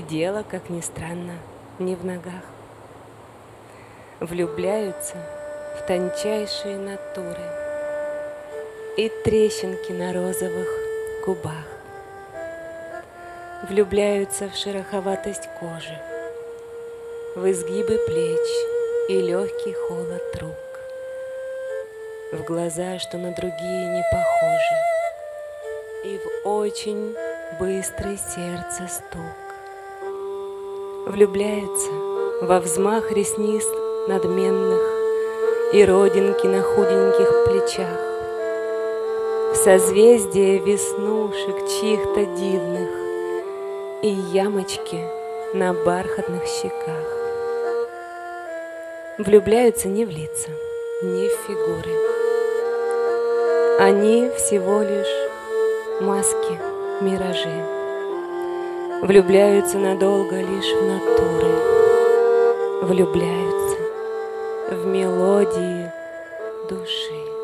дело, как ни странно, не в ногах. Влюбляются в тончайшие натуры и трещинки на розовых губах. Влюбляются в шероховатость кожи, в изгибы плеч и легкий холод рук, в глаза, что на другие не похожи, и в очень быстрый сердце стук. Влюбляется во взмах ресниц надменных и родинки на худеньких плечах, в созвездие веснушек чьих-то дивных и ямочки на бархатных щеках. Влюбляются не в лица, не в фигуры. Они всего лишь маски, миражи. Влюбляются надолго лишь в натуры. Влюбляются в мелодии души.